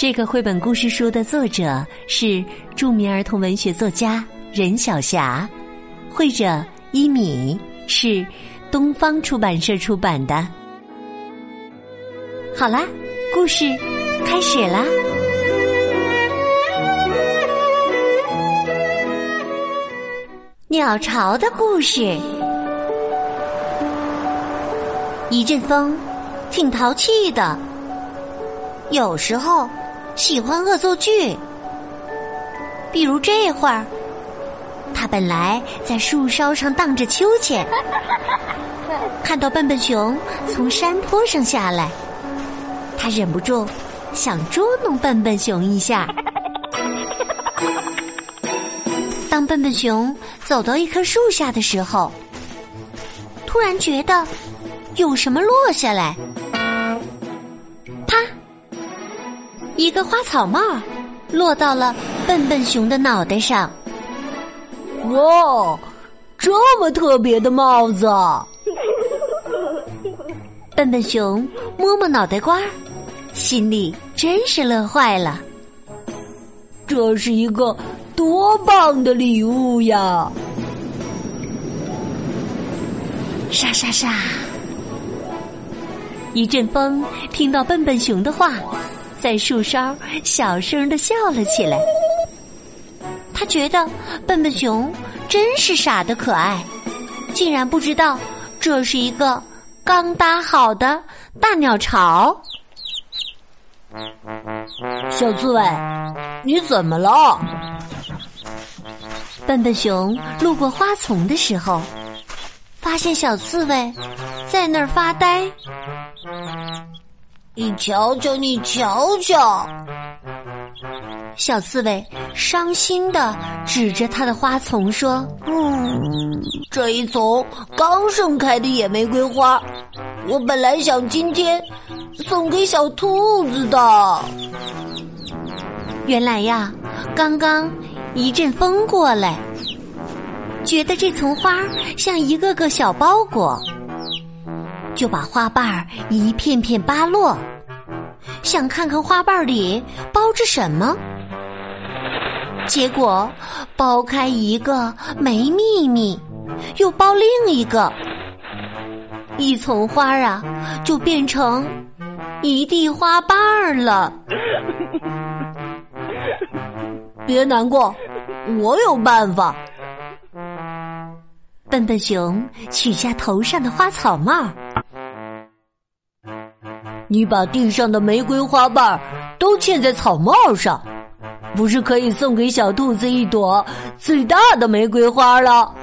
这个绘本故事书的作者是著名儿童文学作家任晓霞，绘者一米是。东方出版社出版的。好啦，故事开始啦！鸟巢的故事。一阵风，挺淘气的，有时候喜欢恶作剧，比如这会儿。他本来在树梢上荡着秋千，看到笨笨熊从山坡上下来，他忍不住想捉弄笨笨熊一下。当笨笨熊走到一棵树下的时候，突然觉得有什么落下来，一个花草帽落到了笨笨熊的脑袋上。哇，这么特别的帽子！笨笨熊摸摸脑袋瓜，心里真是乐坏了。这是一个多棒的礼物呀！沙沙沙，一阵风听到笨笨熊的话，在树梢小声的笑了起来。他觉得笨笨熊真是傻的可爱，竟然不知道这是一个刚搭好的大鸟巢。小刺猬，你怎么了？笨笨熊路过花丛的时候，发现小刺猬在那儿发呆。你瞧瞧，你瞧瞧。小刺猬伤心的指着它的花丛说：“嗯，这一丛刚盛开的野玫瑰花，我本来想今天送给小兔子的。原来呀，刚刚一阵风过来，觉得这丛花像一个个小包裹，就把花瓣儿一片片扒落，想看看花瓣里包着什么。”结果，剥开一个没秘密，又剥另一个，一丛花啊，就变成一地花瓣儿了。别难过，我有办法。笨笨熊取下头上的花草帽，你把地上的玫瑰花瓣都嵌在草帽上。不是可以送给小兔子一朵最大的玫瑰花了？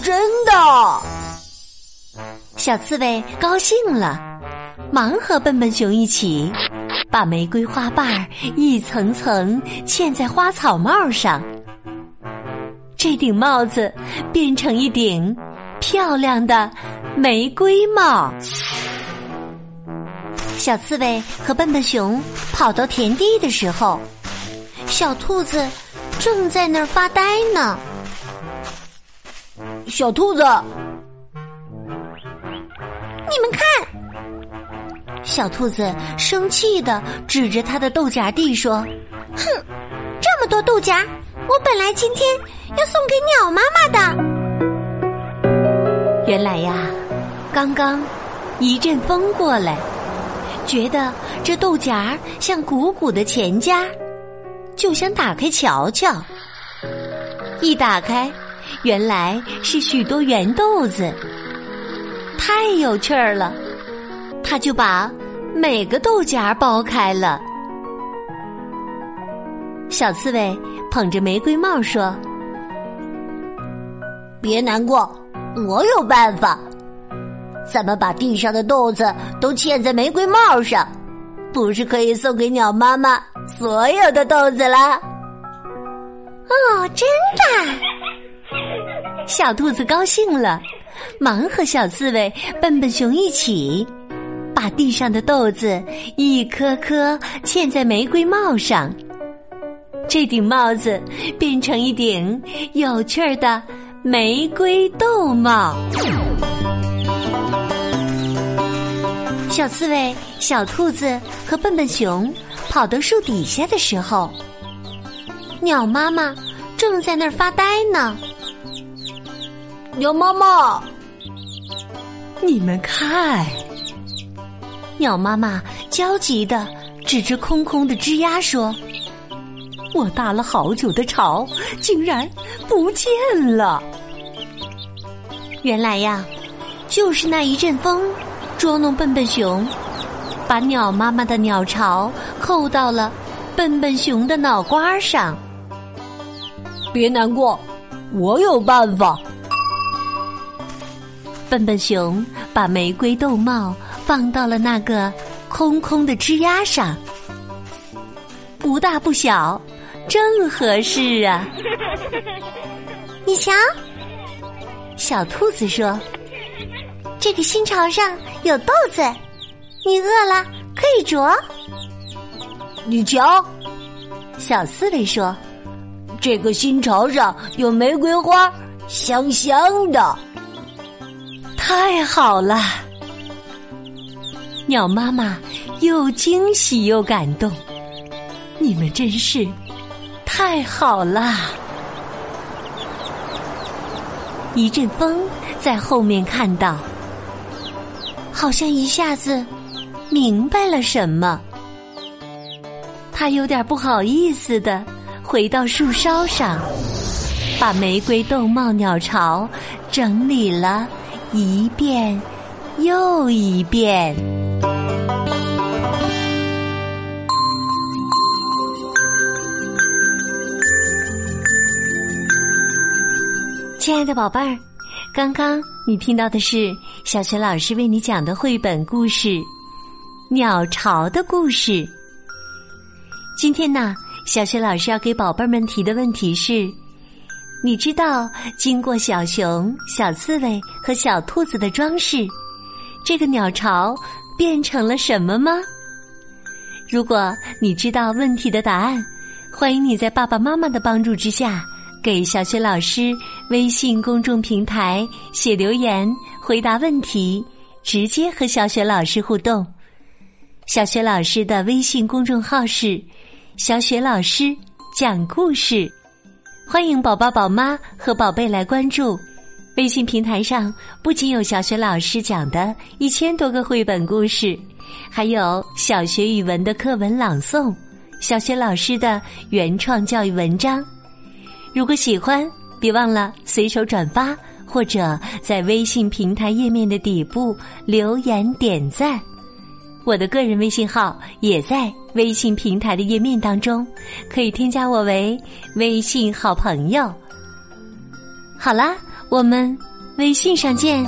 真的！小刺猬高兴了，忙和笨笨熊一起把玫瑰花瓣一层层嵌在花草帽上，这顶帽子变成一顶漂亮的玫瑰帽。小刺猬和笨笨熊跑到田地的时候，小兔子正在那儿发呆呢。小兔子，你们看！小兔子生气的指着它的豆荚地说：“哼，这么多豆荚，我本来今天要送给鸟妈妈的。原来呀，刚刚一阵风过来。”觉得这豆荚像鼓鼓的钱夹，就想打开瞧瞧。一打开，原来是许多圆豆子，太有趣儿了。他就把每个豆荚剥开了。小刺猬捧着玫瑰帽说：“别难过，我有办法。”咱们把地上的豆子都嵌在玫瑰帽上，不是可以送给鸟妈妈所有的豆子了。哦，真的！小兔子高兴了，忙和小刺猬、笨笨熊一起，把地上的豆子一颗颗嵌在玫瑰帽上。这顶帽子变成一顶有趣儿的玫瑰豆帽。小刺猬、小兔子和笨笨熊跑到树底下的时候，鸟妈妈正在那儿发呆呢。鸟妈妈，你们看，鸟妈妈焦急的指着空空的枝桠说。我搭了好久的巢，竟然不见了。原来呀，就是那一阵风捉弄笨笨熊，把鸟妈妈的鸟巢扣到了笨笨熊的脑瓜上。别难过，我有办法。笨笨熊把玫瑰豆帽放到了那个空空的枝丫上，不大不小。正合适啊！你瞧，小兔子说：“这个新巢上有豆子，你饿了可以啄。”你瞧，小刺猬说：“这个新巢上有玫瑰花，香香的。”太好了！鸟妈妈又惊喜又感动，你们真是。太好了！一阵风在后面看到，好像一下子明白了什么。他有点不好意思的回到树梢上，把玫瑰豆帽鸟巢整理了一遍又一遍。亲爱的宝贝儿，刚刚你听到的是小学老师为你讲的绘本故事《鸟巢的故事》。今天呢，小学老师要给宝贝儿们提的问题是：你知道经过小熊、小刺猬和小兔子的装饰，这个鸟巢变成了什么吗？如果你知道问题的答案，欢迎你在爸爸妈妈的帮助之下。给小雪老师微信公众平台写留言，回答问题，直接和小雪老师互动。小雪老师的微信公众号是“小雪老师讲故事”，欢迎宝宝、宝妈和宝贝来关注。微信平台上不仅有小雪老师讲的一千多个绘本故事，还有小学语文的课文朗诵，小学老师的原创教育文章。如果喜欢，别忘了随手转发，或者在微信平台页面的底部留言点赞。我的个人微信号也在微信平台的页面当中，可以添加我为微信好朋友。好啦，我们微信上见。